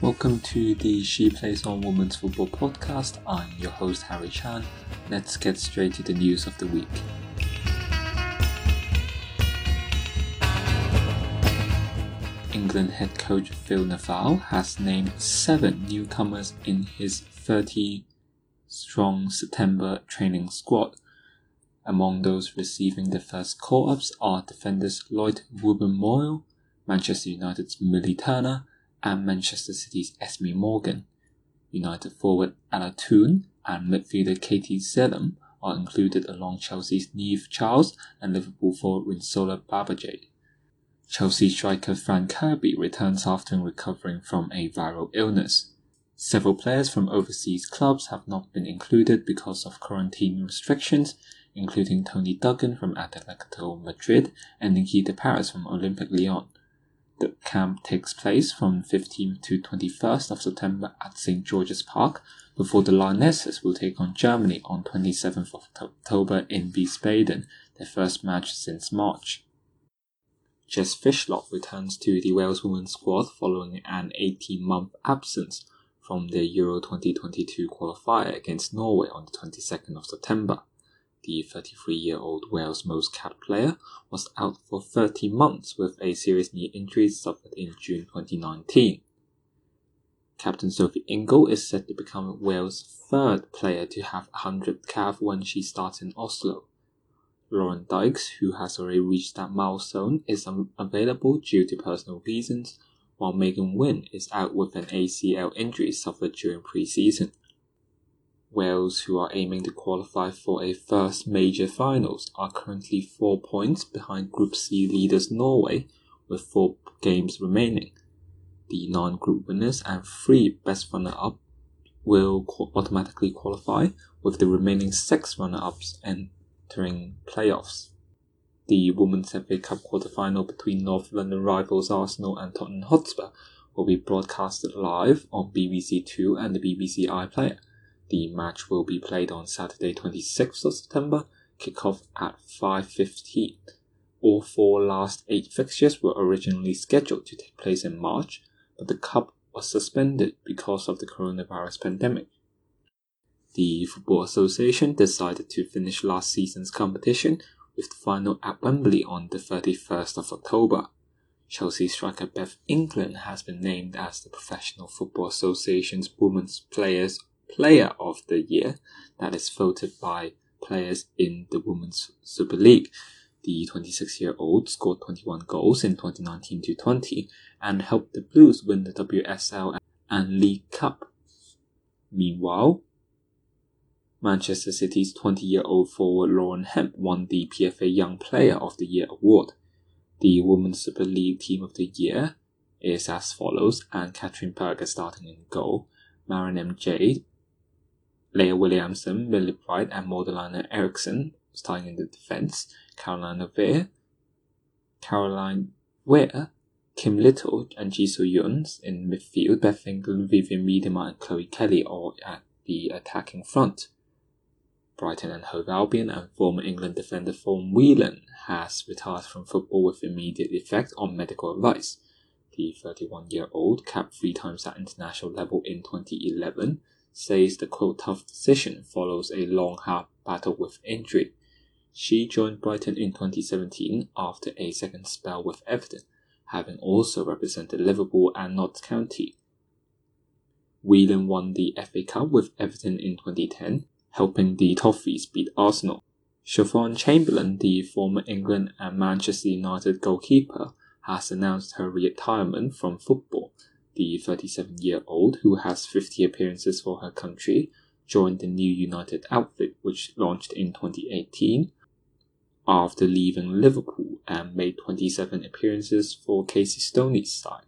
Welcome to the She Plays on Women's Football podcast. I'm your host, Harry Chan. Let's get straight to the news of the week. England head coach Phil Neville has named seven newcomers in his 30 strong September training squad. Among those receiving the first call ups are defenders Lotte Wubben-Moy, Manchester United's Millie Turner, and Manchester City's Esme Morgan. United forward Ella Toone and midfielder Katie Zelem are included along Chelsea's Niamh Charles and Liverpool forward Rinsola Babajide. Chelsea striker Fran Kirby returns after recovering from a viral illness. Several players from overseas clubs have not been included because of quarantine restrictions, including Toni Duggan from Atletico Madrid and Nikita Parris from Olympique Lyon. The camp takes place from 15th to 21st of September at St. George's Park before the Lionesses will take on Germany on 27th of October in Wiesbaden, their first match since March. Jess Fishlock returns to the Wales women's squad following an 18-month absence from the Euro 2022 qualifier against Norway on the 22nd of September. The 33-year-old Wales most capped player was out for 30 months with a serious knee injury suffered in June 2019. Captain Sophie Ingle is said to become Wales' third player to have 100 cav when she starts in Oslo. Loren Dykes, who has already reached that milestone, is unavailable due to personal reasons, while Megan Wynne is out with an ACL injury suffered during pre-season. Wales, who are aiming to qualify for a first major finals, are currently four points behind Group C leaders Norway, with four games remaining. The non-group winners and three best runner-up will automatically qualify, with the remaining six runner-ups and entering playoffs. The Women's FA Cup quarter-final between North London rivals Arsenal and Tottenham Hotspur will be broadcasted live on BBC Two and the BBC iPlayer. The match will be played on Saturday 26th of September, kick-off at 5.15. All four last eight fixtures were originally scheduled to take place in March, but the cup was suspended because of the coronavirus pandemic the Football Association decided to finish last season's competition with the final at Wembley on the 31st of October. Chelsea striker Beth England has been named as the Professional Football Association's Women's Players Player of the Year, that is voted by players in the Women's Super League. The 26 year old scored 21 goals in 2019 20 and helped the Blues win the WSL and League Cup. Meanwhile, Manchester City's 20 year old forward Lauren Hemp won the PFA Young Player of the Year award. The Women's Super League Team of the Year is as follows Ann-Katrin Berger starting in goal, Maren Mjelde, Leah Williamson, Millie Bright, and Magdalena Eriksson starting in the defense, Carolina Weir, Caroline Weir, Kim Little, and Ji So-yun's in midfield, Beth England, Vivianne Miedema, and Chloe Kelly all at the attacking front. Brighton and Hove Albion and former England defender Fern Whelan has retired from football with immediate effect on medical advice. The 31 year old, capped three times at international level in 2011, says the quote tough decision follows a long hard battle with injury. She joined Brighton in 2017 after a second spell with Everton, having also represented Liverpool and Notts County. Whelan won the FA Cup with Everton in 2010 helping the Toffees beat Arsenal. Siobhan Chamberlain, the former England and Manchester United goalkeeper, has announced her retirement from football. The 37 year old, who has 50 appearances for her country, joined the new United outfit, which launched in 2018 after leaving Liverpool and made 27 appearances for Casey Stoney's side.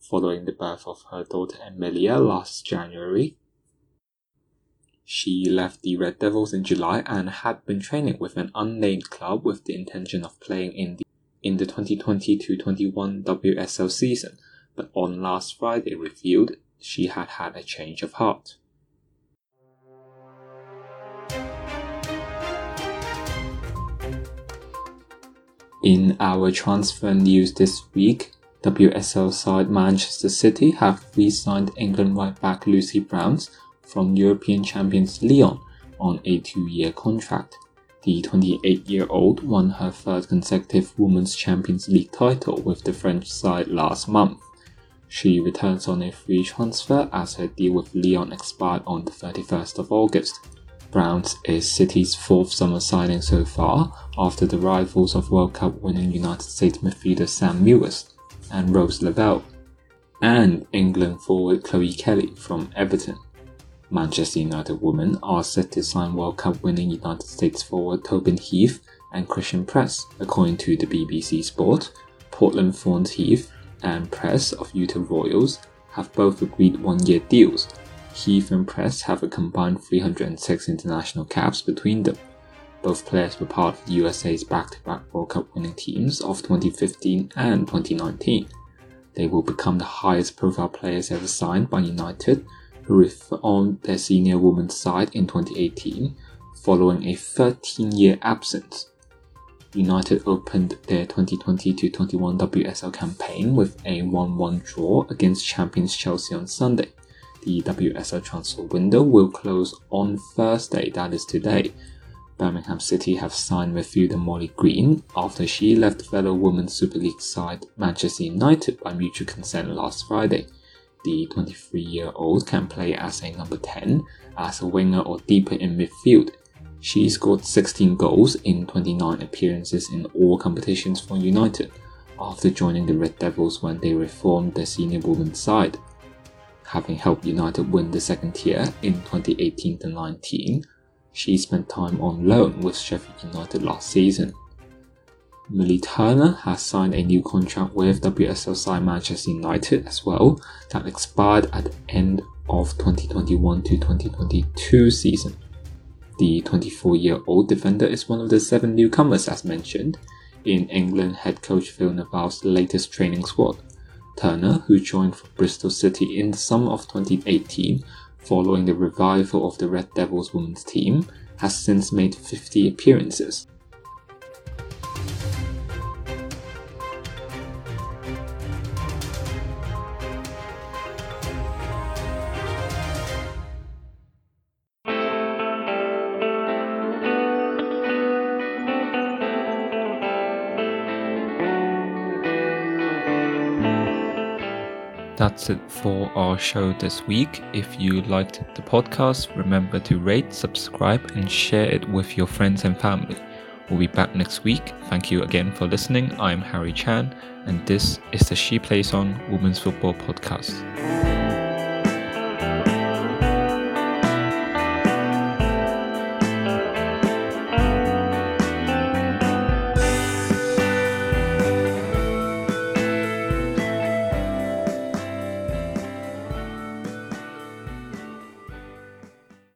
Following the birth of her daughter Emilia last January, she left the Red Devils in July and had been training with an unnamed club with the intention of playing in the in the 2020-21 WSL season, but on last Friday revealed she had had a change of heart. In our transfer news this week, WSL side Manchester City have re-signed England right back Lucy Bronze from European champions Lyon on a two-year contract. The 28-year-old won her third consecutive Women's Champions League title with the French side last month. She returns on a free transfer as her deal with Lyon expired on the 31st of August. Bronze is City's fourth summer signing so far after the rivals of World Cup winning United States midfielder Sam Mewis and Rose Lavelle, and England forward Chloe Kelly from Everton. Manchester United women are set to sign World Cup winning United States forward Tobin Heath and Christen Press, according to the BBC Sport. Portland Thorns Heath and Press of Utah Royals have both agreed one year deals. Heath and Press have a combined 306 international caps between them. Both players were part of the USA's back-to-back World Cup winning teams of 2015 and 2019. They will become the highest profile players ever signed by United, who reformed their senior women's side in 2018 following a 13-year absence. United opened their 2020-21 WSL campaign with a 1-1 draw against champions Chelsea on Sunday. The WSL transfer window will close on Thursday, that is today, Birmingham City have signed midfielder Molly Green after she left fellow Women's Super League side Manchester United by mutual consent last Friday. The 23 year old can play as a number 10, as a winger, or deeper in midfield. She scored 16 goals in 29 appearances in all competitions for United after joining the Red Devils when they reformed their senior women's side. Having helped United win the second tier in 2018 19, she spent time on loan with Sheffield United last season. Millie Turner has signed a new contract with WSL side Manchester United as well that expired at the end of 2021 to 2022 season. The 24 year old defender is one of the seven newcomers as mentioned in England head coach Phil Neville's latest training squad. Turner, who joined from Bristol City in the summer of 2018, following the revival of the Red Devils women's team, has since made 50 appearances. That's it for our show this week. If you liked the podcast, remember to rate, subscribe, and share it with your friends and family. We'll be back next week. Thank you again for listening. I'm Harry Chan, and this is the She Plays On Women's Football Podcast.